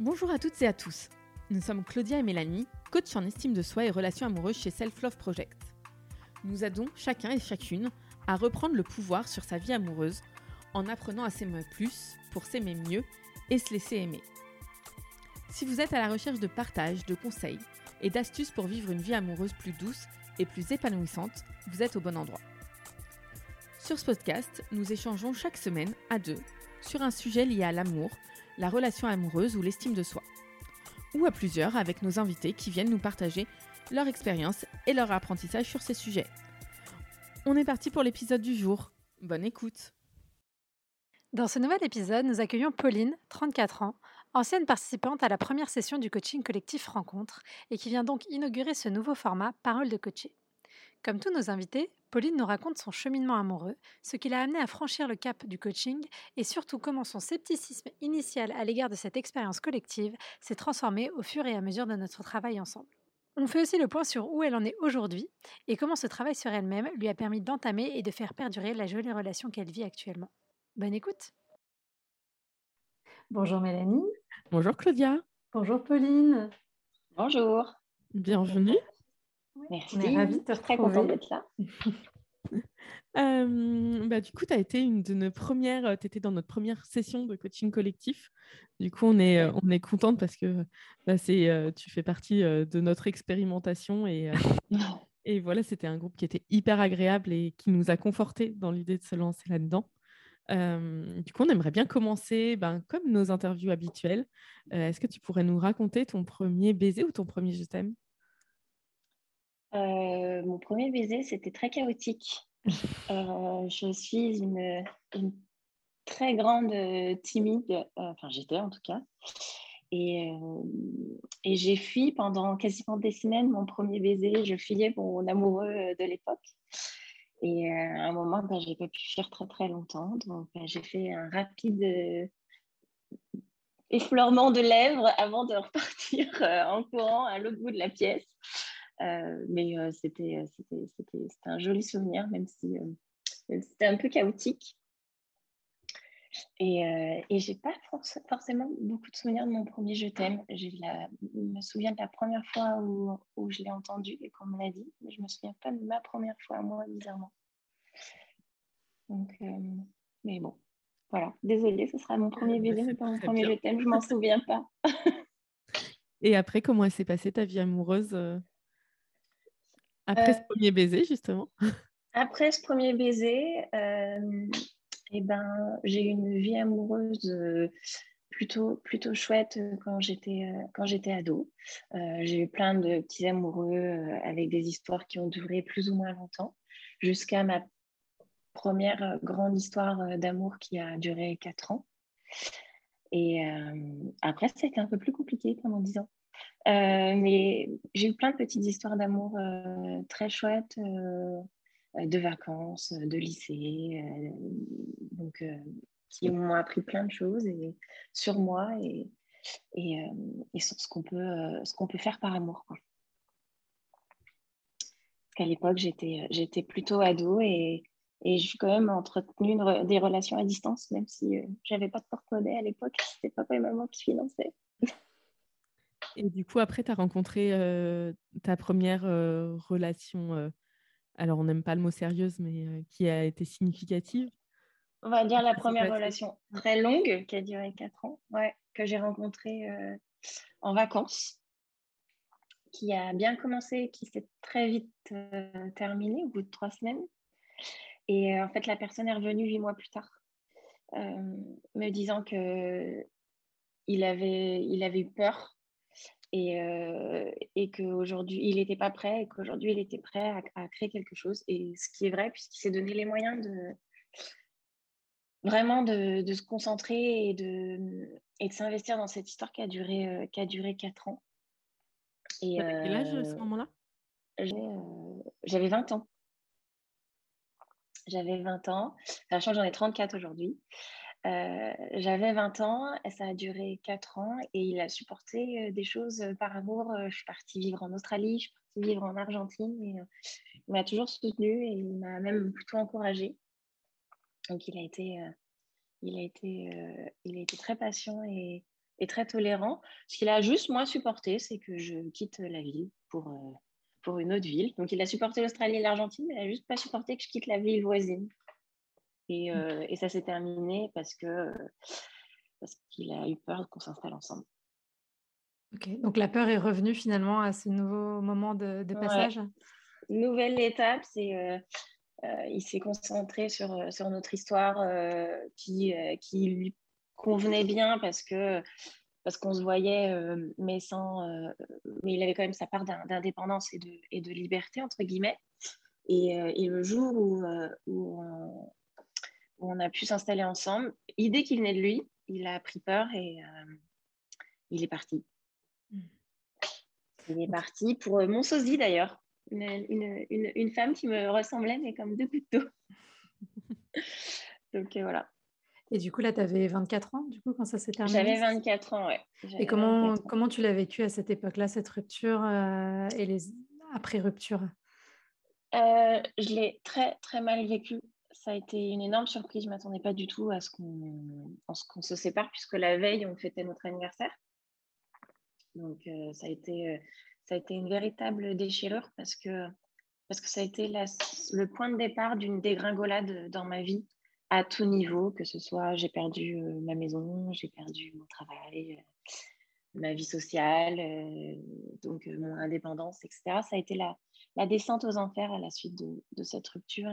Bonjour à toutes et à tous. Nous sommes Claudia et Mélanie, coach en estime de soi et relations amoureuses chez Self Love Project. Nous aidons chacun et chacune à reprendre le pouvoir sur sa vie amoureuse en apprenant à s'aimer plus pour s'aimer mieux et se laisser aimer. Si vous êtes à la recherche de partage, de conseils et d'astuces pour vivre une vie amoureuse plus douce et plus épanouissante, vous êtes au bon endroit. Sur ce podcast, nous échangeons chaque semaine à deux sur un sujet lié à l'amour, la relation amoureuse ou l'estime de soi. Ou à plusieurs avec nos invités qui viennent nous partager leur expérience et leur apprentissage sur ces sujets. On est parti pour l'épisode du jour. Bonne écoute. Dans ce nouvel épisode, nous accueillons Pauline, 34 ans, ancienne participante à la première session du coaching collectif Rencontre et qui vient donc inaugurer ce nouveau format Parole de coacher. Comme tous nos invités, Pauline nous raconte son cheminement amoureux, ce qui l'a amené à franchir le cap du coaching et surtout comment son scepticisme initial à l'égard de cette expérience collective s'est transformé au fur et à mesure de notre travail ensemble. On fait aussi le point sur où elle en est aujourd'hui et comment ce travail sur elle-même lui a permis d'entamer et de faire perdurer la jolie relation qu'elle vit actuellement. Bonne écoute Bonjour Mélanie. Bonjour Claudia. Bonjour Pauline. Bonjour. Bienvenue. Merci. On est ravis de te Très contente d'être là. Euh, bah, du coup, tu as été une de nos premières, tu étais dans notre première session de coaching collectif. Du coup, on est, euh, on est contente parce que bah, c'est, euh, tu fais partie euh, de notre expérimentation et, euh, et voilà, c'était un groupe qui était hyper agréable et qui nous a confortés dans l'idée de se lancer là-dedans. Euh, du coup, on aimerait bien commencer ben, comme nos interviews habituelles. Euh, Est-ce que tu pourrais nous raconter ton premier baiser ou ton premier je t'aime? Euh, mon premier baiser, c'était très chaotique. Euh, je suis une, une très grande euh, timide, enfin j'étais en tout cas. Et, et j'ai fui pendant quasiment des semaines mon premier baiser. Je fuyais mon amoureux de l'époque. Et à un moment, ben, j'ai pas pu fuir très très longtemps. Donc ben, j'ai fait un rapide euh, effleurement de lèvres avant de repartir euh, en courant à l'autre bout de la pièce. Euh, mais euh, c'était, euh, c'était, c'était, c'était un joli souvenir, même si c'était un peu chaotique. Et, euh, et j'ai pas forc- forcément beaucoup de souvenirs de mon premier je t'aime. La, je me souviens de la première fois où, où je l'ai entendu et qu'on me l'a dit, mais je me souviens pas de ma première fois à moi, bizarrement. Donc, euh, mais bon, voilà. Désolée, ce sera mon premier bah, baiser, mais pas mon premier bien. je t'aime. Je m'en souviens pas. Et après, comment s'est passée ta vie amoureuse après Euh, ce premier baiser, justement Après ce premier baiser, euh, eh ben, j'ai eu une vie amoureuse euh, plutôt, plutôt chouette quand j'étais quand j'étais ado. Euh, j'ai eu plein de petits amoureux avec des histoires qui ont duré plus ou moins longtemps, jusqu'à ma première grande histoire d'amour qui a duré quatre ans. Et euh, après, été un peu plus compliqué pendant dix ans. Euh, mais j'ai eu plein de petites histoires d'amour euh, très chouettes, euh, de vacances, de lycée, donc qui m'ont appris plein de choses et, sur moi et, et, et sur ce qu'on peut, ce qu'on peut faire par amour. quoi. Parce l'époque, j'étais, plutôt ado et, et j'ai quand même entretenu des relations à distance, même si euh, j'avais pas de porte-monnaie à l'époque, c'était papa et maman qui finançaient. Et du coup, après, tu as rencontré euh, ta première euh, relation, euh, alors on n'aime pas le mot sérieuse, mais qui a été significative. On va dire la première relation très longue qui a duré 4 ans, ouais, que j'ai rencontrée en vacances, qui a bien commencé, qui s'est très vite terminée au bout de trois semaines. Et en fait, la personne est revenue huit mois plus tard, me disant que il avait, il avait eu peur et, euh, et qu'aujourd'hui, il n'était pas prêt et qu'aujourd'hui, il était prêt à, à créer quelque chose. Et ce qui est vrai, puisqu'il s'est donné les moyens de vraiment de, de se concentrer et de, et de s'investir dans cette histoire qui a duré, euh, qui a duré 4 ans. Et, quel âge à ce euh, moment-là? euh, J'avais 20 ans. J'avais 20 ans, sachant que j'en ai 34 aujourd'hui. Euh, J'avais 20 ans, ça a duré 4 ans et il a supporté des choses par amour. Je suis partie vivre en Australie, je suis partie vivre en Argentine et il m'a toujours soutenue et il m'a même plutôt encouragée. Donc il a été, il a été, il a été très patient et, très tolérant. Ce qu'il a juste moins supporté, c'est que je quitte la ville pour, pour une autre ville. Donc, il a supporté l'Australie et l'Argentine, mais il n'a juste pas supporté que je quitte la ville voisine. Et, mmh. et ça s'est terminé parce que parce qu'il a eu peur qu'on s'installe ensemble. Ok, donc la peur est revenue finalement à ce nouveau moment de, passage? Nouvelle étape, c'est euh, euh, il s'est concentré sur, euh, sur notre histoire qui, qui lui convenait bien parce que parce qu'on se voyait, mais sans, mais il avait quand même sa part d'indépendance et de, et de liberté entre guillemets. Et, et le jour où, où on, où, on, a pu s'installer ensemble, idée qui venait de lui, il a pris peur et il est parti. Il est parti pour euh, mon sosie d'ailleurs, une, femme qui me ressemblait, mais comme deux couteaux. Donc euh, voilà. Et du coup, là, tu avais 24 ans, du coup, quand ça s'est terminé J'avais 24 ans, ouais. Et comment, comment tu l'as vécu à cette époque-là, cette rupture euh, et les après-rupture? Je l'ai très, très mal vécu. Ça a été une énorme surprise. Je ne m'attendais pas du tout à ce qu'on se sépare, puisque la veille, on fêtait notre anniversaire. Donc, euh, ça, a été, euh, ça a été une véritable déchirure parce que, parce que ça a été le point de départ d'une dégringolade dans ma vie à tout niveau, que ce soit j'ai perdu euh, ma maison, j'ai perdu mon travail, ma vie sociale, donc mon indépendance, etc. Ça a été la, descente aux enfers à la suite de, cette rupture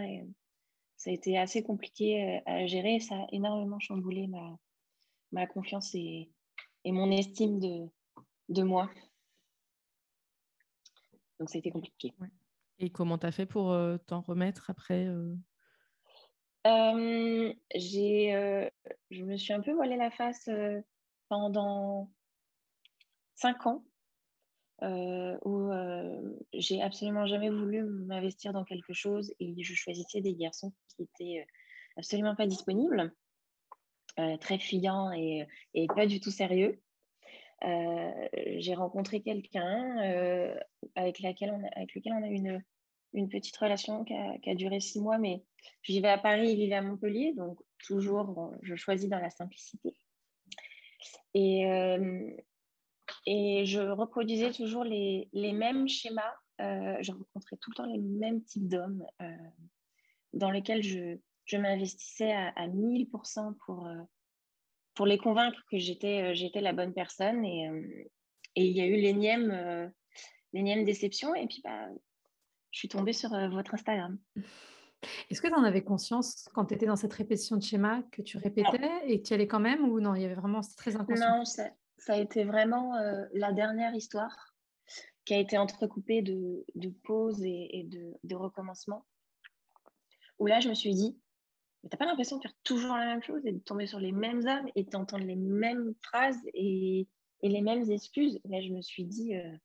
ça a été assez compliqué à gérer. Ça a énormément chamboulé ma, ma confiance et, et mon estime de, de moi. Donc, ça a été compliqué. Et comment tu as fait pour euh, t'en remettre après euh? Euh, j'ai, Je me suis un peu voilé la face pendant cinq ans. Où j'ai absolument jamais voulu m'investir dans quelque chose et je choisissais des garçons qui étaient absolument pas disponibles, très fuyants et, et, pas du tout sérieux. Euh, j'ai rencontré quelqu'un euh, avec, avec lequel on a une, une petite relation qui a, duré six mois, mais je vivais à Paris, il vivait à Montpellier, donc toujours, je choisis dans la simplicité. Et, euh, et je reproduisais toujours les, les mêmes schémas. je rencontrais tout le temps les mêmes types d'hommes dans lesquels je, je m'investissais à, à 1000% pour, pour les convaincre que j'étais euh, j'étais la bonne personne. Et, euh, et il y a eu l'énième euh, l'énième déception. Et puis, bah, je suis tombée sur votre Instagram. Est-ce que tu en avais conscience quand tu étais dans cette répétition de schéma que tu répétais et que tu allais quand même ou non Il y avait vraiment, c'était très inconscient? Non, ça, ça, a été vraiment la dernière histoire qui a été entrecoupée de, pauses et, de, recommencements. Où là, je me suis dit, mais t'as pas l'impression de faire toujours la même chose et de tomber sur les mêmes hommes et d'entendre les mêmes phrases et, les mêmes excuses? là, je me suis dit, euh,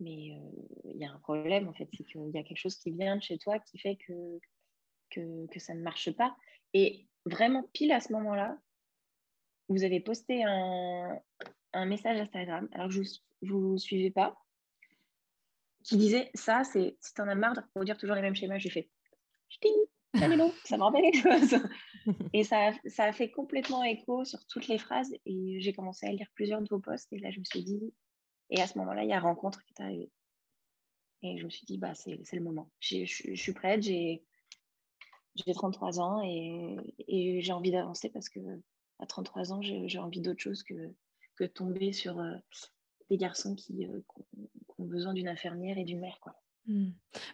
mais euh, il y a un problème en fait, c'est qu'il y a quelque chose qui vient de chez toi qui fait que, que ça ne marche pas. Et vraiment, pile à ce moment-là, vous avez posté un, un message Instagram, alors je ne vous suivez pas, qui disait ça, c'est si tu en as marre de reproduire toujours les mêmes schémas, j'ai fait ah, ça me rappelle quelque chose. Et ça, ça a fait complètement écho sur toutes les phrases. Et j'ai commencé à lire plusieurs de vos posts. Et là, je me suis dit, et à ce moment-là, il y a rencontre qui est arrivée. Et je me suis dit, bah, c'est le moment. Je suis prête, j'ai 33 ans et, et j'ai envie d'avancer parce que à 33 ans, j'ai envie d'autre chose que, que tomber sur euh, des garçons qui, euh, qui, ont besoin d'une infirmière et d'une mère. Quoi. Mmh.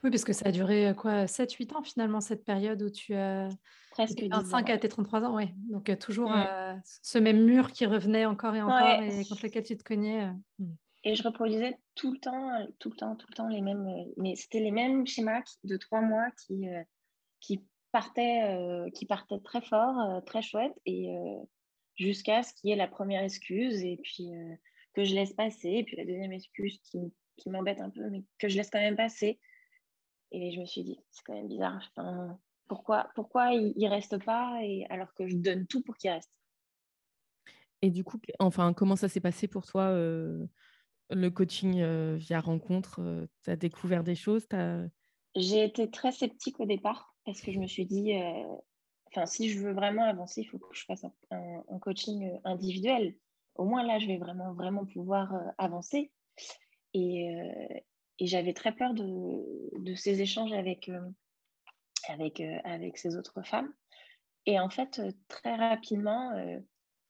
Oui, parce que ça a duré quoi 7-8 ans finalement, cette période où tu as presque 25 à tes 33 ans, oui. Donc toujours ce même mur qui revenait encore et encore et contre lequel tu te cognais. Mmh. Et je reproduisais tout le temps, tout le temps, tout le temps les mêmes. Mais c'était les mêmes schémas de trois mois qui, qui, partaient, qui partaient très fort, très chouette, et jusqu'à ce qu'il y ait la première excuse et puis que je laisse passer, et puis la deuxième excuse qui me qui m'embête un peu, mais que je laisse quand même passer. Et je me suis dit, c'est quand même bizarre. Enfin, pourquoi, pourquoi il, ne reste pas et, alors que je donne tout pour qu'il reste Et du coup, enfin, comment ça s'est passé pour toi euh, le coaching euh, via rencontre euh, Tu as découvert des choses J'ai été très sceptique au départ parce que je me suis dit, enfin, si je veux vraiment avancer, il faut que je fasse un, coaching individuel. au moins là, je vais vraiment, vraiment pouvoir avancer. Et, et j'avais très peur de, de ces échanges avec, avec, avec ces autres femmes. Et en fait, très rapidement,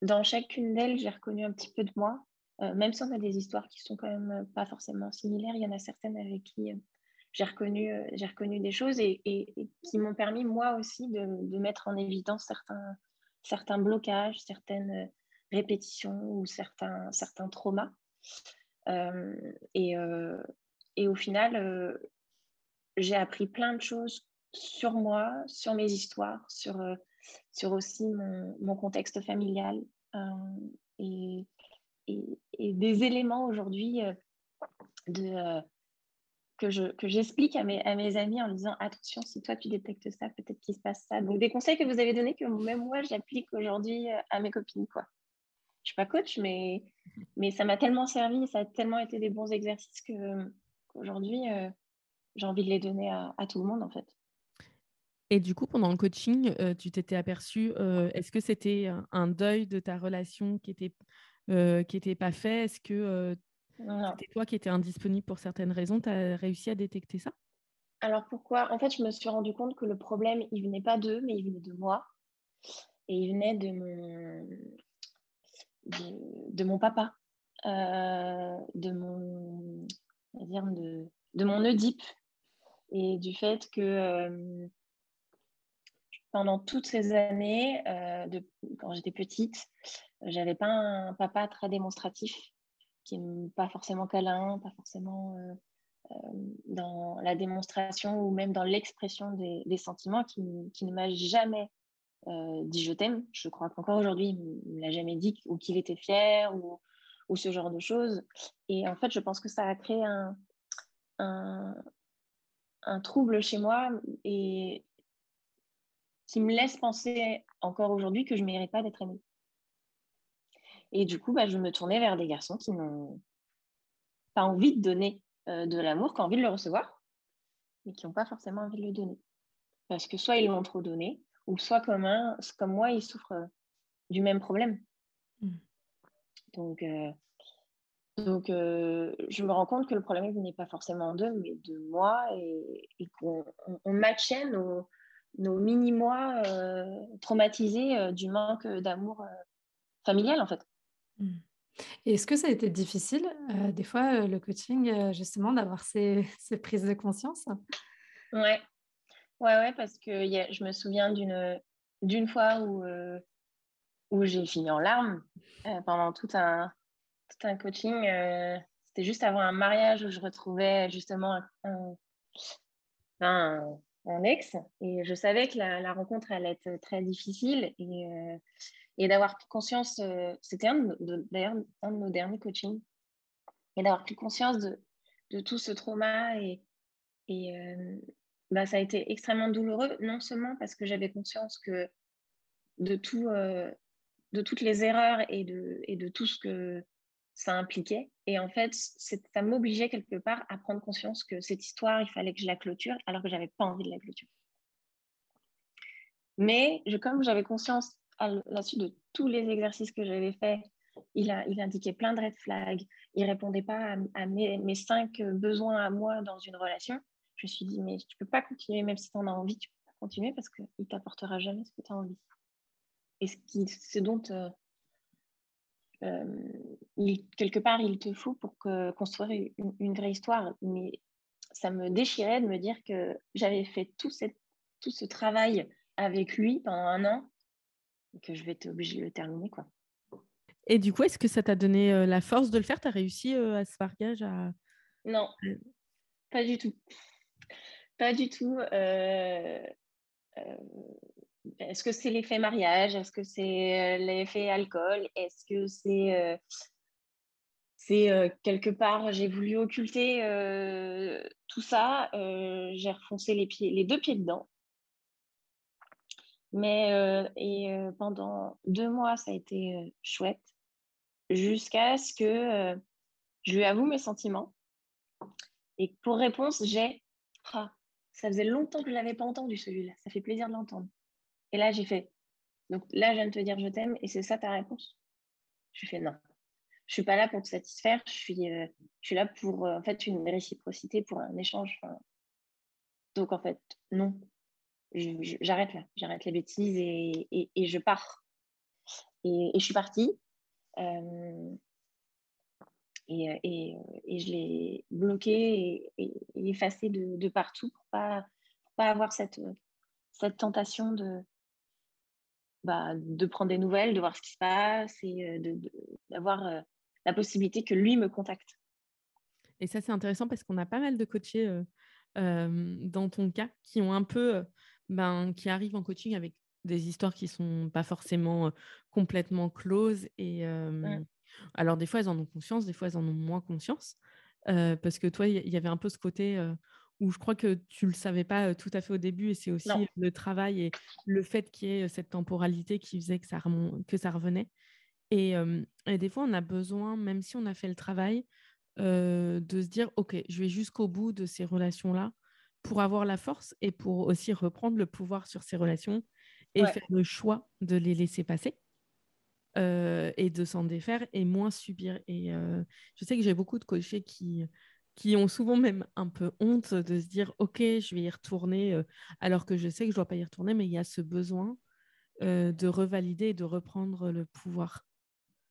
dans chacune d'elles, j'ai reconnu un petit peu de moi, même si on a des histoires qui sont quand même pas forcément similaires. Il y en a certaines avec qui j'ai reconnu, j'ai reconnu des choses et, qui m'ont permis, moi aussi, de, de, mettre en évidence certains, certains blocages, certaines répétitions ou certains, certains traumas. et, et au final, j'ai appris plein de choses sur moi, sur mes histoires, sur, sur aussi mon, mon contexte familial et, et, des éléments aujourd'hui de que je que j'explique à mes, amis en disant attention si toi tu détectes ça peut-être qu'il se passe ça. Donc des conseils que vous avez donnés que même moi j'applique aujourd'hui à mes copines quoi. Je suis pas coach mais mais ça m'a tellement servi ça a tellement été des bons exercices qu'aujourd'hui euh, j'ai envie de les donner à, tout le monde en fait. Et du coup pendant le coaching euh, tu t'étais aperçu euh, est-ce que c'était un deuil de ta relation qui était qui était pas fait? Est-ce que c'était toi qui étais indisponible pour certaines raisons. Tu as réussi à détecter ça? Alors pourquoi? En fait, je me suis rendu compte que le problème, il venait pas d'eux, mais il venait de moi. Et il venait de mon, de, mon papa, euh, de mon, dire de, de, mon Oedipe. Et du fait que euh, pendant toutes ces années, euh, de, quand j'étais petite, j'avais pas un papa très démonstratif qui n'est pas forcément câlin, pas forcément euh, euh, dans la démonstration ou même dans l'expression des, sentiments, qui, ne m'a jamais dit je t'aime. Je crois qu'encore aujourd'hui, il ne l'a jamais dit ou qu'il était fier ou, ce genre de choses. Et en fait, je pense que ça a créé un, un trouble chez moi et qui me laisse penser encore aujourd'hui que je ne mérite pas d'être aimée. Et du coup, bah, je me tournais vers des garçons qui n'ont pas envie de donner euh, de l'amour, qui ont envie de le recevoir, mais qui n'ont pas forcément envie de le donner. Parce que soit ils l'ont trop donné, ou soit comme, un, comme moi, ils souffrent euh, du même problème. Mmh. Donc, euh, donc je me rends compte que le problème n'est pas forcément d'eux, mais de moi, et, qu'on on, matchait nos, nos mini-mois traumatisés du manque d'amour familial, en fait. Mmh. est-ce que ça a été difficile, euh, des fois, euh, le coaching, euh, justement, d'avoir ces, ces, prises de conscience? Ouais, ouais, ouais, parce que je me souviens d'une, fois où, où j'ai fini en larmes pendant tout un, tout un coaching. c'était juste avant un mariage où je retrouvais justement un, un, un ex et je savais que la, la, rencontre allait être très difficile et et d'avoir pris conscience, euh, c'était d'ailleurs un, de nos derniers coachings, et d'avoir pris conscience de, de, tout ce trauma et, et euh, bah, ça a été extrêmement douloureux, non seulement parce que j'avais conscience que de, tout, euh, de toutes les erreurs et de, et de tout ce que ça impliquait. Et en fait, ça m'obligeait quelque part à prendre conscience que cette histoire, il fallait que je la clôture alors que j'avais pas envie de la clôturer. Mais comme j'avais conscience à la suite de tous les exercices que j'avais faits, il, il indiquait plein de red flags. Il répondait pas à, mes, cinq besoins à moi dans une relation. Je me suis dit, mais tu peux pas continuer, même si tu en as envie, tu peux pas continuer parce qu'il t'apportera jamais ce que tu as envie. Et ce, qui, ce dont euh, euh, quelque part il te faut pour que, construire une, une, vraie histoire. Mais ça me déchirait de me dire que j'avais fait tout, cette, tout ce travail avec lui pendant un an et que je vais être obligée de le terminer. Quoi. Et du coup, est-ce que ça t'a donné euh, la force de le faire? Tu as réussi euh, à ce marquage à... Non, pas du tout. Pas du tout. Euh, est-ce que c'est l'effet mariage? Est-ce que c'est l'effet alcool? Est-ce que c'est c'est quelque part, j'ai voulu occulter tout ça. j'ai refoncé les, pieds, les deux pieds dedans. Mais euh, et, euh, pendant deux mois, ça a été euh, chouette, jusqu'à ce que je lui avoue mes sentiments. Et pour réponse, j'ai ah, ça faisait longtemps que je ne l'avais pas entendu celui-là, ça fait plaisir de l'entendre. Et là, j'ai fait donc là, je viens de te dire je t'aime et c'est ça ta réponse? Je fais non, je suis pas là pour te satisfaire, je suis, je suis là pour en fait une réciprocité, pour un échange. Donc en fait, non, j'arrête là, j'arrête les bêtises et, je pars. Et, je suis partie. Euh, et, et, je l'ai bloqué et, effacé de, partout pour pas, pas avoir cette, tentation de, bah, de prendre des nouvelles, de voir ce qui se passe et d'avoir euh, la possibilité que lui me contacte. Et ça, c'est intéressant parce qu'on a pas mal de coachés euh, dans ton cas qui ont un peu ben, qui arrivent en coaching avec des histoires qui sont pas forcément complètement closes. Et alors, des fois, elles en ont conscience, des fois, elles en ont moins conscience. parce que toi, il y, avait un peu ce côté où je crois que tu le savais pas tout à fait au début. Et c'est aussi le travail et le fait qu'il y ait cette temporalité qui faisait que ça, que ça revenait. Et, et, des fois, on a besoin, même si on a fait le travail, de se dire, OK, je vais jusqu'au bout de ces relations-là pour avoir la force et pour aussi reprendre le pouvoir sur ces relations et faire le choix de les laisser passer euh, et de s'en défaire et moins subir. Et euh, je sais que j'ai beaucoup de coachés qui, qui ont souvent même un peu honte de se dire ok je vais y retourner euh, alors que je sais que je dois pas y retourner mais il y a ce besoin de revalider et de reprendre le pouvoir.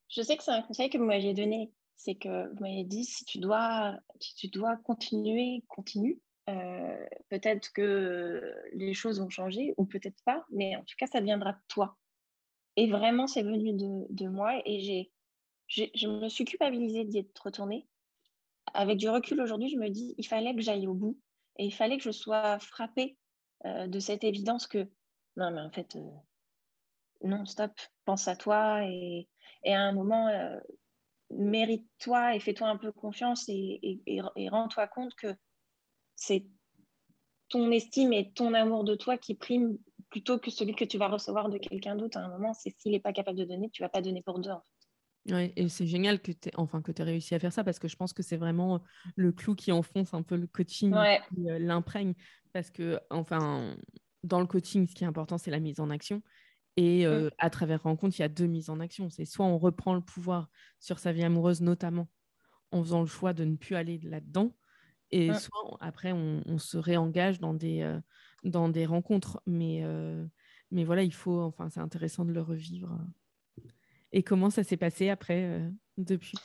Je sais que c'est un conseil que vous m'aviez donné. C'est que vous m'avez dit si tu dois si tu dois continuer continue euh, peut-être que les choses vont changer ou peut-être pas, mais en tout cas, ça viendra de toi. Et vraiment, c'est venu de, de, moi et j'ai, je me suis culpabilisée d'y être retournée. Avec du recul aujourd'hui, je me dis, il fallait que j'aille au bout et il fallait que je sois frappée euh, de cette évidence que, non, mais en fait, euh, non, stop, pense à toi et, et à un moment, mérite-toi et fais-toi un peu confiance et, et, et rends-toi compte que c'est ton estime et ton amour de toi qui prime plutôt que celui que tu vas recevoir de quelqu'un d'autre. À un moment, c'est s'il n'est pas capable de donner, tu vas pas donner pour deux. Ouais, et c'est génial que tu enfin, aies réussi à faire ça parce que je pense que c'est vraiment le clou qui enfonce un peu le coaching, qui euh, l'imprègne. Parce que, enfin, dans le coaching, ce qui est important, c'est la mise en action. Et euh, à travers rencontre, il y a deux mises en action. C'est soit on reprend le pouvoir sur sa vie amoureuse, notamment en faisant le choix de ne plus aller là-dedans, et mmh. soit après, on, se réengage dans des, euh, dans des rencontres. Mais, euh, mais voilà, il faut, enfin, c'est intéressant de le revivre. Et comment ça s'est passé après, euh, depuis?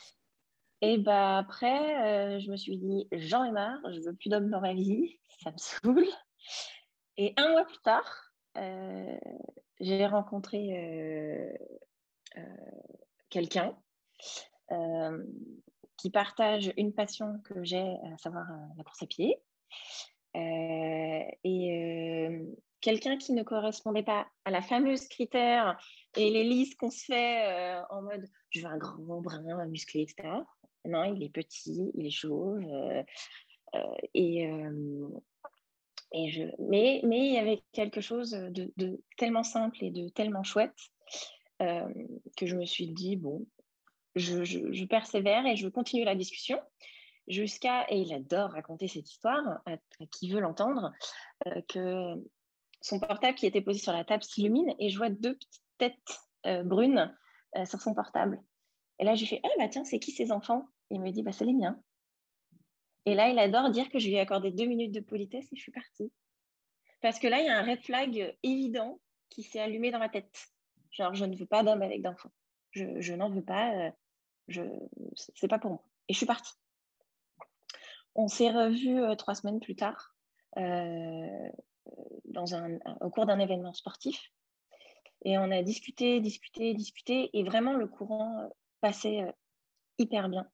Et bah après, je me suis dit, j'en ai marre, je veux plus d'hommes dans ma vie, ça me saoule. Et un mois plus tard, j'ai rencontré quelqu'un qui partagent une passion que j'ai, à savoir euh, la course à pied. Euh, et euh, quelqu'un qui ne correspondait pas à la fameuse critère et les listes qu'on se fait en mode je veux un grand brun musclé, etc. Non, il est petit, il est chauve. et, et je... mais, mais il y avait quelque chose de tellement simple et de tellement chouette que je me suis dit, bon, je, persévère et je continue la discussion jusqu'à, et il adore raconter cette histoire à, qui veut l'entendre, euh, que son portable qui était posé sur la table s'illumine et je vois deux petites têtes euh, brunes euh, sur son portable. Et là, je lui fais, ah bah tiens, c'est qui ces enfants? Il me dit, bah c'est les miens. Et là, il adore dire que je lui ai accordé deux minutes de politesse et je suis partie. Parce que là, il y a un red flag évident qui s'est allumé dans ma tête. Genre, je ne veux pas d'homme avec d'enfants. Je, n'en veux pas je c'est pas pour moi. Et je suis partie. On s'est revus euh, trois semaines plus tard euh, au cours d'un événement sportif. Et on a discuté, discuté, discuté. Et vraiment, le courant euh, passait hyper bien.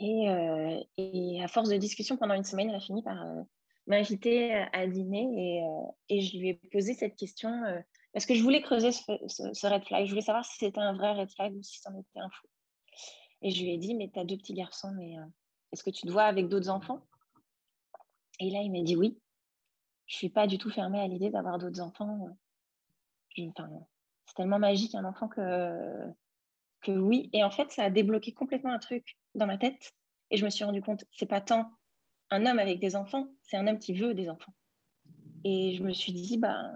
Et, à force de discussion pendant une semaine, elle a fini par m'inviter à dîner. Et, je lui ai posé cette question parce que je voulais creuser ce, red flag? Je voulais savoir si c'était un vrai red flag ou si c'en était un faux. Et je lui ai dit, mais tu as deux petits garçons, mais euh, est-ce que tu te vois avec d'autres enfants? Et là, il m'a dit oui. Je ne suis pas du tout fermée à l'idée d'avoir d'autres enfants. c'est tellement magique un enfant que, que oui. Et en fait, ça a débloqué complètement un truc dans ma tête. Et je me suis rendu compte, c'est pas tant un homme avec des enfants, c'est un homme qui veut des enfants. Et je me suis dit, bah,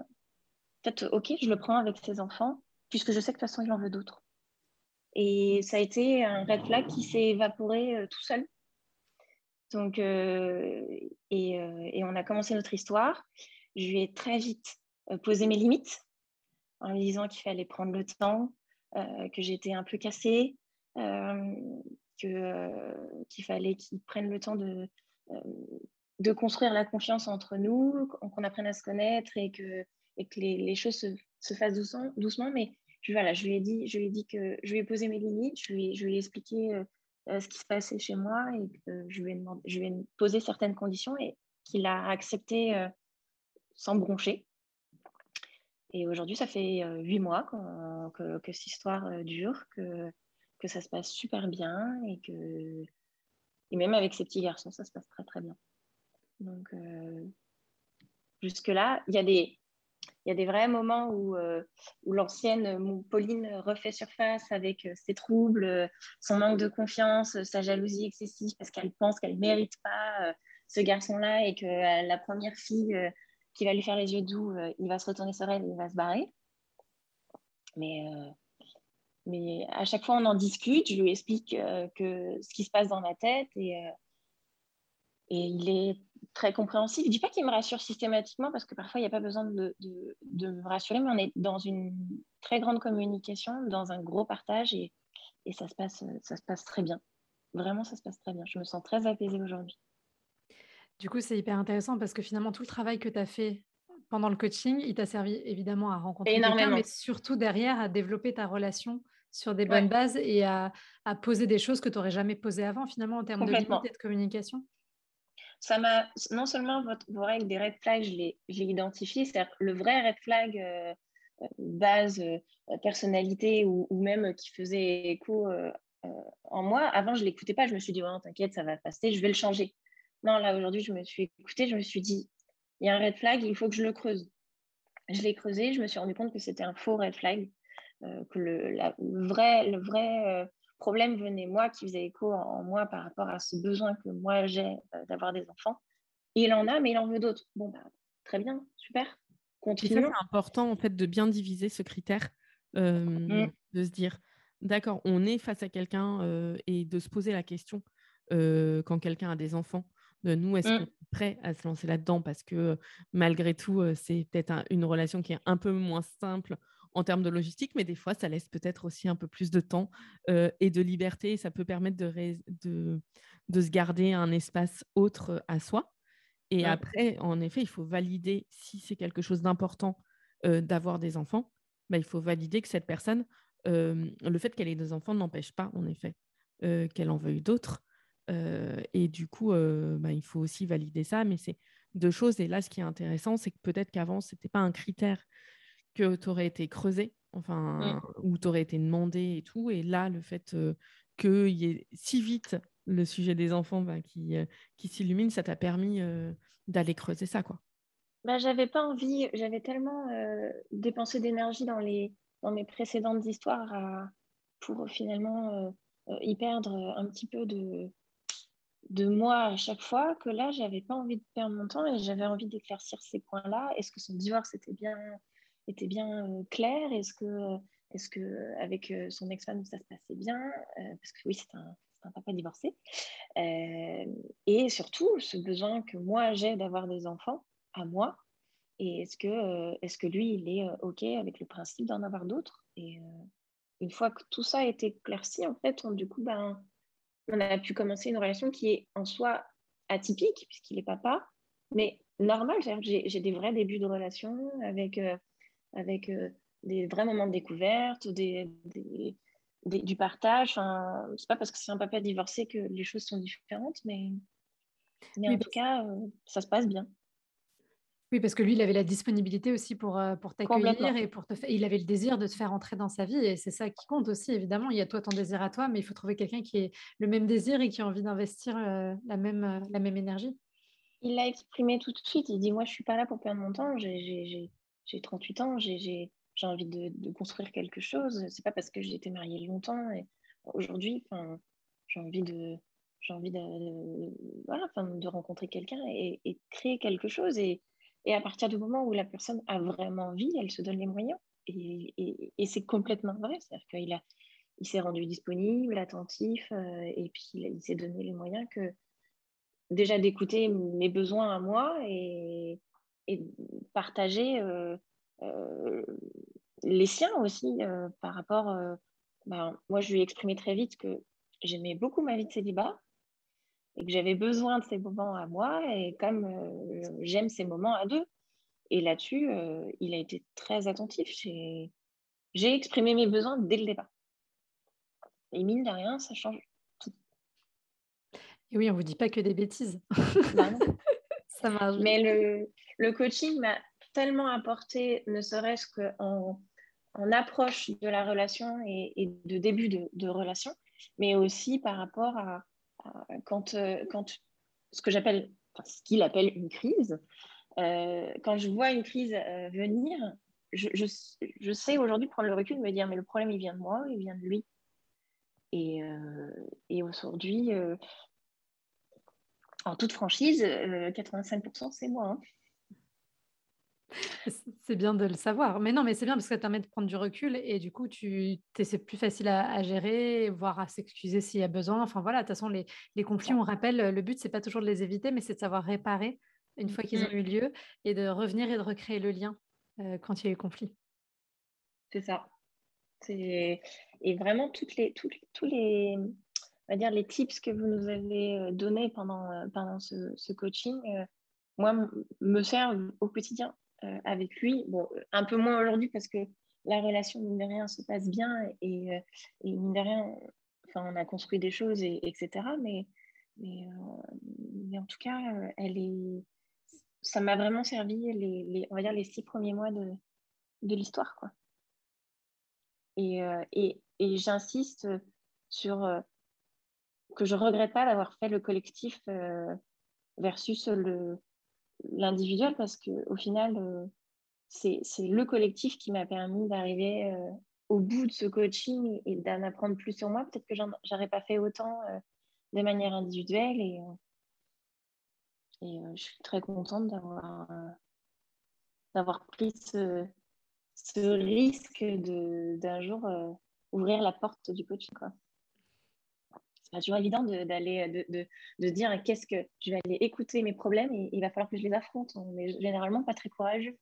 peut-être, ok, je le prends avec ses enfants, puisque je sais que de toute façon, il en veut d'autres. Et ça a été un red flag qui s'est évaporé tout seul. Donc, et, et, on a commencé notre histoire. Je lui ai très vite posé mes limites en lui disant qu'il fallait prendre le temps, que j'étais un peu cassée, qu'il fallait qu'il prenne le temps de, de construire la confiance entre nous, qu'on apprenne à se connaître et que, et que les, choses se, se, fassent doucement, doucement. Mais je, voilà, je, lui ai dit, je lui ai dit que je lui ai posé mes limites, je lui, ai expliqué euh, euh, ce qui se passait chez moi et que je lui ai, posé certaines conditions et qu'il a accepté euh, sans broncher. Et aujourd'hui, ça fait huit mois que, cette histoire dure, que, ça se passe super bien et que même avec ces petits garçons, ça se passe très très bien. Donc, euh, jusque-là, il y, a des, y a des vrais moments où, euh, l'ancienne Pauline refait surface avec euh, ses troubles, son manque de confiance, sa jalousie excessive parce qu'elle pense qu'elle ne mérite pas ce garçon-là et que la première fille qui va lui faire les yeux doux, il va se retourner sur elle et il va se barrer. Mais, mais à chaque fois, on en discute. Je lui explique que ce qui se passe dans ma tête et, et il est très compréhensif. Je ne dis pas qu'il me rassure systématiquement parce que parfois il n'y a pas besoin de, de, me rassurer, mais on est dans une très grande communication, dans un gros partage et, et, ça, se passe, ça se passe très bien. Vraiment, ça se passe très bien. Je me sens très apaisée aujourd'hui. Du coup, c'est hyper intéressant parce que finalement, tout le travail que tu as fait pendant le coaching, il t'a servi évidemment à rencontrer quelqu'un, mais surtout derrière à développer ta relation sur des bonnes bases et à, à, poser des choses que tu n'aurais jamais posées avant finalement en termes de limite et de communication ça m'a non seulement vos règles des red flags, je l'ai identifié, c'est-à-dire le vrai red flag euh, euh, base euh, personnalité ou, même qui faisait écho en moi. Avant, je l'écoutais pas, je me suis dit, oh, t'inquiète, ça va passer, je vais le changer. Non, là, aujourd'hui, je me suis écoutée, je me suis dit, il y a un red flag, il faut que je le creuse. Je l'ai creusé, je me suis rendu compte que c'était un faux red flag, que le, vrai, le vrai problème venait moi, qui faisait écho en, moi par rapport à ce besoin que moi j'ai euh, d'avoir des enfants. il en a, mais il en veut d'autres. Bon, bah, très bien, super. Continuons. C'est important en fait de bien diviser ce critère, euh, mmh. de se dire, d'accord, on est face à quelqu'un euh, et de se poser la question quand quelqu'un a des enfants. De nous, est-ce mmh. qu'on est prêt à se lancer là-dedans? Parce que malgré tout, c'est peut-être une relation qui est un peu moins simple en termes de logistique, mais des fois, ça laisse peut-être aussi un peu plus de temps euh, et de liberté. ça peut permettre de, de, de, se garder un espace autre à soi. Et après, en effet, il faut valider si c'est quelque chose d'important euh, d'avoir des enfants. Bah, il faut valider que cette personne, euh, le fait qu'elle ait des enfants n'empêche pas, en effet, qu'elle en veuille d'autres. et du coup, bah, il faut aussi valider ça. Mais c'est deux choses. Et là, ce qui est intéressant, c'est que peut-être qu'avant, ce n'était pas un critère que tu aurais été creusé, enfin, mmh. ou tu aurais été demandé et tout. Et là, le fait qu'il y ait si vite le sujet des enfants bah, qui, qui s'illumine, ça t'a permis d'aller creuser ça, quoi. Bah, j'avais pas envie, j'avais tellement dépensé d'énergie dans, les, dans mes précédentes histoires pour finalement y perdre un petit peu de, de moi à chaque fois que là, j'avais pas envie de perdre mon temps et j'avais envie d'éclaircir ces points-là. Est-ce que son divorce était bien était bien clair? Est-ce que, est que avec son ex-femme, ça se passait bien? Parce que oui, c'est un, un, papa divorcé. et surtout, ce besoin que moi j'ai d'avoir des enfants à moi. Et est-ce que, est que lui, il est OK avec le principe d'en avoir d'autres? Et une fois que tout ça a été éclairci, en fait, on, du coup, ben, on a pu commencer une relation qui est en soi atypique, puisqu'il est papa, mais normal. J'ai des vrais débuts de relation avec avec euh, des vrais moments de découverte, des, du partage. Enfin, c'est pas parce que c'est un papa divorcé que les choses sont différentes, mais, mais en tout cas, euh, ça se passe bien. Oui, parce que lui, il avait la disponibilité aussi pour, euh, pour t'accueillir et pour te faire. Il avait le désir de te faire entrer dans sa vie et c'est ça qui compte aussi, évidemment. Il y a toi ton désir à toi, mais il faut trouver quelqu'un qui ait le même désir et qui a envie d'investir la, même, la même énergie. Il l'a exprimé tout de suite. Il dit Moi, je suis pas là pour perdre mon temps. J'ai j'ai 38 ans, j'ai envie de, construire quelque chose. C'est pas parce que j'ai été mariée longtemps. Et aujourd'hui, j'ai envie de j'ai envie de, de rencontrer quelqu'un et, et, créer quelque chose. Et, et, à partir du moment où la personne a vraiment envie, elle se donne les moyens. Et, et c'est complètement vrai. C'est-à-dire qu'il a, il s'est rendu disponible, attentif, et puis il, s'est donné les moyens que déjà d'écouter mes besoins à moi et, et partager les siens aussi par rapport. Ben, moi, je lui ai exprimé très vite que j'aimais beaucoup ma vie de célibat et que j'avais besoin de ces moments à moi et comme j'aime ces moments à deux. Et là-dessus, il a été très attentif. J'ai exprimé mes besoins dès le départ. Et mine de rien, ça change tout. Et oui, on ne vous dit pas que des bêtises. Bah Mais le, coaching m'a tellement apporté, ne serait-ce qu'en en approche de la relation et, de début de, relation, mais aussi par rapport à, quand, euh, quand ce que j'appelle, ce qu'il appelle une crise. Euh, quand je vois une crise euh, venir, je, sais aujourd'hui prendre le recul, me dire mais le problème il vient de moi, il vient de lui. Et aujourd'hui, en toute franchise, 85% c'est moi. Hein. C'est bien de le savoir. Mais non, mais c'est bien parce que ça permet de prendre du recul et du coup, tu c'est plus facile à, gérer, voire à s'excuser s'il y a besoin. Enfin voilà, de toute façon, les, les conflits, on rappelle, le but, c'est pas toujours de les éviter, mais c'est de savoir réparer une fois qu'ils ont mmh. eu lieu et de revenir et de recréer le lien euh, quand il y a eu conflit. C'est ça. Et vraiment, toutes les, toutes, tous les, va dire, les tips que vous nous avez euh, donnés pendant, euh, pendant ce, coaching, moi, me servent au quotidien. Euh, avec lui. Bon, un peu moins aujourd'hui parce que la relation, mine de rien, se passe bien et, euh, et mine de rien, enfin, on a construit des choses, et, etc. Mais, mais, euh, mais, en tout cas, elle est, ça m'a vraiment servi les, les, on va dire les six premiers mois de, de l'histoire. Quoi. Et, et, et j'insiste sur que je regrette pas d'avoir fait le collectif versus le, l'individuel parce qu'au final, euh, c'est le collectif qui m'a permis d'arriver euh, au bout de ce coaching et, d'en apprendre plus sur moi. Peut-être que j'aurais pas fait autant euh, de manière individuelle et, je suis très contente d'avoir d'avoir pris ce, ce risque d'un jour ouvrir la porte du coaching. C'est pas toujours évident d'aller de, de, dire qu'est-ce que je vais aller écouter mes problèmes et il va falloir que je les affronte. On n'est généralement pas très courageux.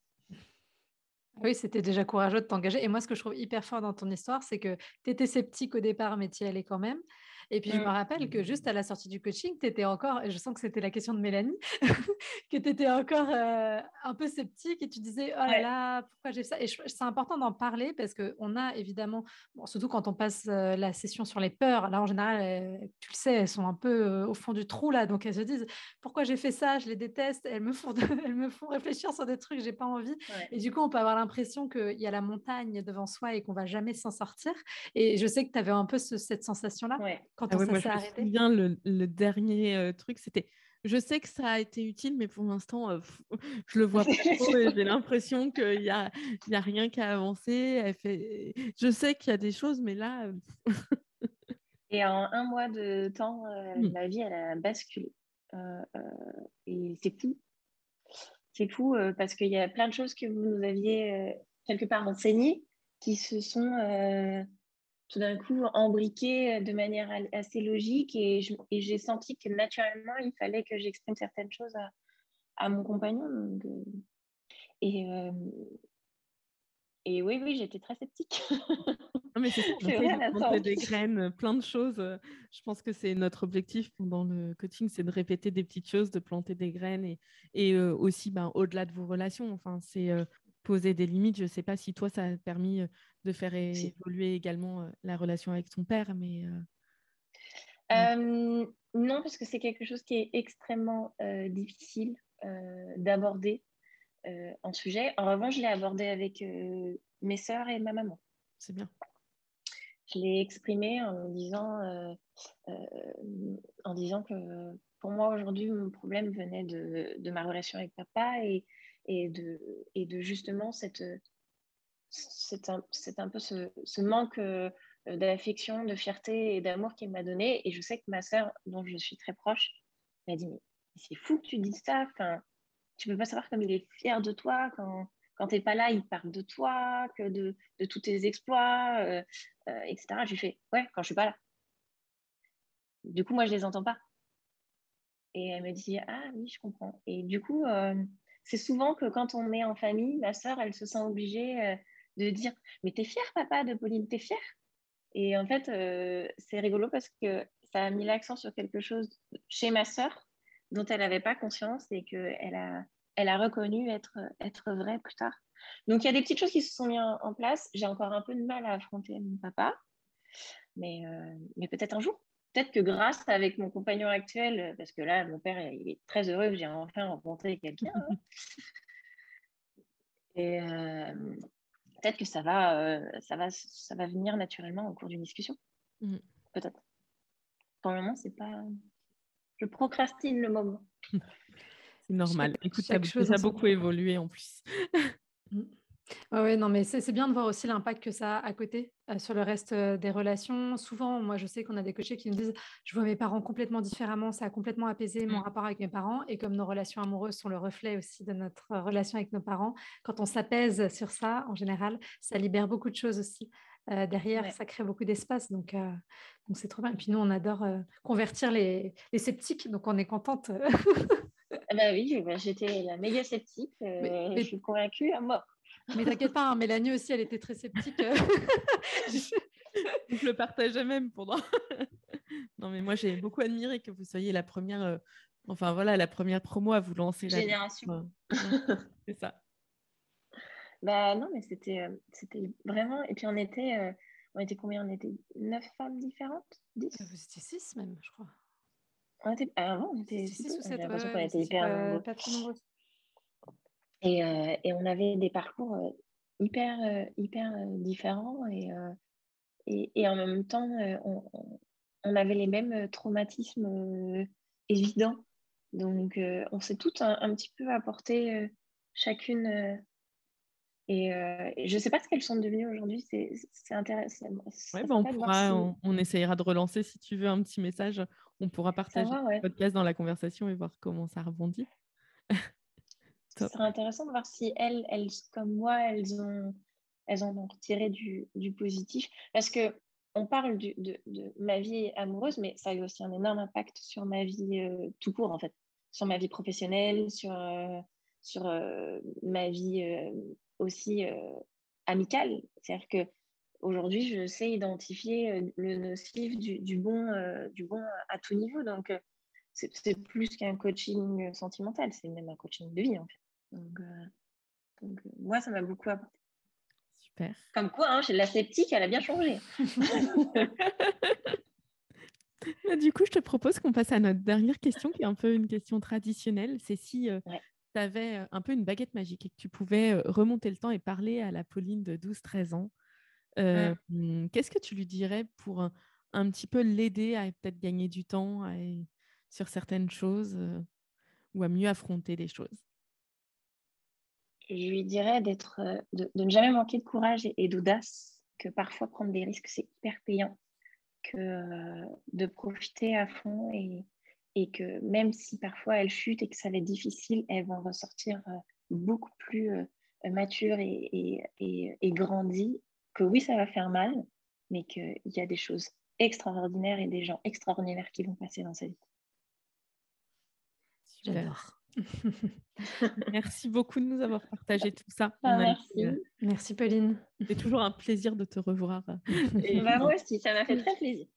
Oui, c'était déjà courageux de t'engager. Et moi, ce que je trouve hyper fort dans ton histoire, c'est que tu étais sceptique au départ, mais tu y allais quand même. Et puis, je me mmh. rappelle que juste à la sortie du coaching, tu étais encore, et je sens que c'était la question de Mélanie, que tu étais encore euh, un peu sceptique et tu disais, oh là là, pourquoi j'ai ça? Et c'est important d'en parler parce qu'on a évidemment, surtout quand on passe euh, la session sur les peurs, là en général, euh, tu le sais, elles sont un peu au fond du trou là, donc elles se disent, pourquoi j'ai fait ça? Je les déteste, elles me font, elles me font réfléchir sur des trucs j'ai pas envie. Et du coup, on peut avoir l'impression qu'il y a la montagne devant soi et qu'on va jamais s'en sortir. Et je sais que tu avais un peu cette sensation-là quand ah ça s'est arrêté bien le, le, dernier euh, truc, c'était je sais que ça a été utile, mais pour l'instant, euh, je le vois pas trop et j'ai l'impression qu'il n'y a, y a rien qu'à avancer. Elle fait... Je sais qu'il y a des choses, mais là. Euh, et en un mois de temps, mmh. ma vie, elle a basculé. et c'est fou. C'est fou parce qu'il y a plein de choses que vous nous aviez quelque part enseignées qui se sont tout d'un coup embriqué de manière assez logique et j'ai senti que naturellement, il fallait que j'exprime certaines choses à, mon compagnon. Euh, et, euh, et oui, oui, j'étais très sceptique. Non, mais c'est ça, planter des graines, plein de choses. Je pense que c'est notre objectif pendant le coaching, c'est de répéter des petites choses, de planter des graines et, et euh, aussi ben, au-delà de vos relations. Enfin, c'est poser des limites. Je ne sais pas si toi, ça a permis de faire évoluer également la relation avec ton père, mais... non, parce que c'est quelque chose qui est extrêmement difficile d'aborder en sujet. En revanche, je l'ai abordé avec mes sœurs et ma maman. C'est bien. Je l'ai exprimé en disant, en disant que pour moi aujourd'hui, mon problème venait de, de ma relation avec papa et, et de, et de justement cette, c'est un, un, peu ce, ce manque euh, d'affection, de fierté et d'amour qu'il m'a donné. Et je sais que ma sœur, dont je suis très proche, m'a dit Mais c'est fou que tu dises ça. Enfin, tu peux pas savoir comme il est fier de toi quand, quand tu n'es pas là, ils parlent de toi, que de, de tous tes exploits, euh, euh, etc. Je lui fais Ouais, quand je suis pas là. Du coup, moi, je les entends pas. Et elle me dit Ah oui, je comprends. Et du coup, euh, c'est souvent que quand on est en famille, ma soeur, elle se sent obligée de dire Mais t'es fier, papa, de Pauline, t'es fier Et en fait, c'est rigolo parce que ça a mis l'accent sur quelque chose chez ma soeur dont elle n'avait pas conscience et qu'elle a, elle a reconnu être, être vrai plus tard. Donc, il y a des petites choses qui se sont mises en, place. J'ai encore un peu de mal à affronter mon papa, mais, euh, mais peut-être un jour. Peut-être que grâce avec mon compagnon actuel, parce que là, mon père, il est très heureux que j'ai enfin rencontré quelqu'un. Hein. Et euh, peut-être que ça va, euh, ça, va, ça va venir naturellement au cours d'une discussion. Mmh. Peut-être. Pour le moment, c'est pas. Je procrastine le moment. C'est normal. Écoute, ça a beaucoup évolué en plus. Oui, non, mais c'est bien de voir aussi l'impact que ça a à côté euh, sur le reste euh, des relations. Souvent, moi, je sais qu'on a des coachés qui nous disent Je vois mes parents complètement différemment, ça a complètement apaisé mon mmh. rapport avec mes parents. Et comme nos relations amoureuses sont le reflet aussi de notre relation avec nos parents, quand on s'apaise sur ça, en général, ça libère beaucoup de choses aussi. Euh, derrière, ça crée beaucoup d'espace. Donc, donc c'est trop bien. Et puis, nous, on adore convertir les, les, sceptiques. Donc, on est contente. Ah bah oui, bah, j'étais la méga sceptique. Euh, je suis convaincue à mort. Mais t'inquiète pas, hein, Mélanie aussi, elle était très sceptique. Euh. je le partageais même pendant. non, mais moi, j'ai beaucoup admiré que vous soyez la première, euh, enfin voilà, la première promo à vous lancer. Génération. C'est ça. Bah non, mais c'était, c'était vraiment. Et puis on était, on était combien? On était neuf femmes différentes? 10 Vous étiez six même, je crois. On était, avant, on était, l'impression qu'on était hyper nombreux. Euh, et, on avait des parcours euh, hyper, euh, hyper différents et, et, et, en même temps, on, on, avait les mêmes traumatismes évidents. Donc, on s'est toutes un, petit peu apporté chacune. Et, je ne sais pas ce qu'elles sont devenues aujourd'hui. C'est intéressant. Ouais, bah, on, pourra, on, on, essayera de relancer si tu veux un petit message on pourra partager le podcast dans la conversation et voir comment ça rebondit. Ce serait intéressant de voir si elles, elles comme moi, elles, ont, elles en ont retiré du, positif. Parce que on parle de, ma vie amoureuse, mais ça a eu aussi un énorme impact sur ma vie euh, tout court, en fait. Sur ma vie professionnelle, sur, euh, sur euh, ma vie aussi amicale. C'est-à-dire que aujourd'hui, je sais identifier le nocif du, bon, euh, du bon à tout niveau. Donc, c'est plus qu'un coaching sentimental, c'est même un coaching de vie, en fait. Donc, moi, ça m'a beaucoup apporté. Super. Comme quoi, hein, la sceptique, elle a bien changé. Bah, du coup, je te propose qu'on passe à notre dernière question, qui est un peu une question traditionnelle. C'est si tu avais un peu une baguette magique et que tu pouvais remonter le temps et parler à la Pauline de 12-13 ans Mmh, qu'est-ce que tu lui dirais pour un, petit peu l'aider à peut-être gagner du temps sur certaines choses ou à mieux affronter les choses? Je lui dirais d'être, de, ne jamais manquer de courage et, d'audace, que parfois prendre des risques, c'est hyper payant, que de profiter à fond et, que même si parfois elles chutent et que ça va être difficile, elles vont ressortir beaucoup plus matures et, et, et, que oui, ça va faire mal, mais qu'il y a des choses extraordinaires et des gens extraordinaires qui vont passer dans sa vie. J'adore. merci beaucoup de nous avoir partagé tout ça. Ah, merci. Merci Pauline. C'est toujours un plaisir de te revoir. Et bah, moi aussi, ça m'a fait très plaisir.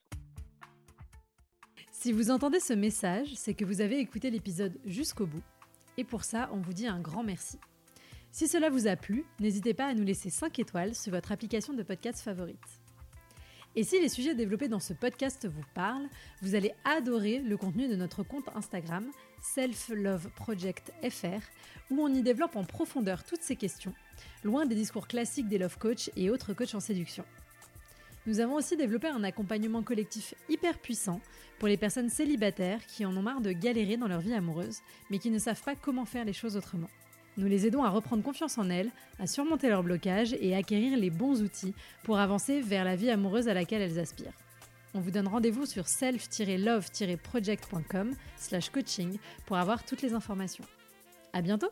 Si vous entendez ce message, c'est que vous avez écouté l'épisode jusqu'au bout. Et pour ça, on vous dit un grand merci. Si cela vous a plu, n'hésitez pas à nous laisser 5 étoiles sur votre application de podcast favorite. Et si les sujets développés dans ce podcast vous parlent, vous allez adorer le contenu de notre compte Instagram Self où on y développe en profondeur toutes ces questions, loin des discours classiques des love coach et autres coachs en séduction. Nous avons aussi développé un accompagnement collectif hyper puissant pour les personnes célibataires qui en ont marre de galérer dans leur vie amoureuse, mais qui ne savent pas comment faire les choses autrement. Nous les aidons à reprendre confiance en elles, à surmonter leurs blocages et à acquérir les bons outils pour avancer vers la vie amoureuse à laquelle elles aspirent. On vous donne rendez-vous sur self-love-project.com slash coaching pour avoir toutes les informations. À bientôt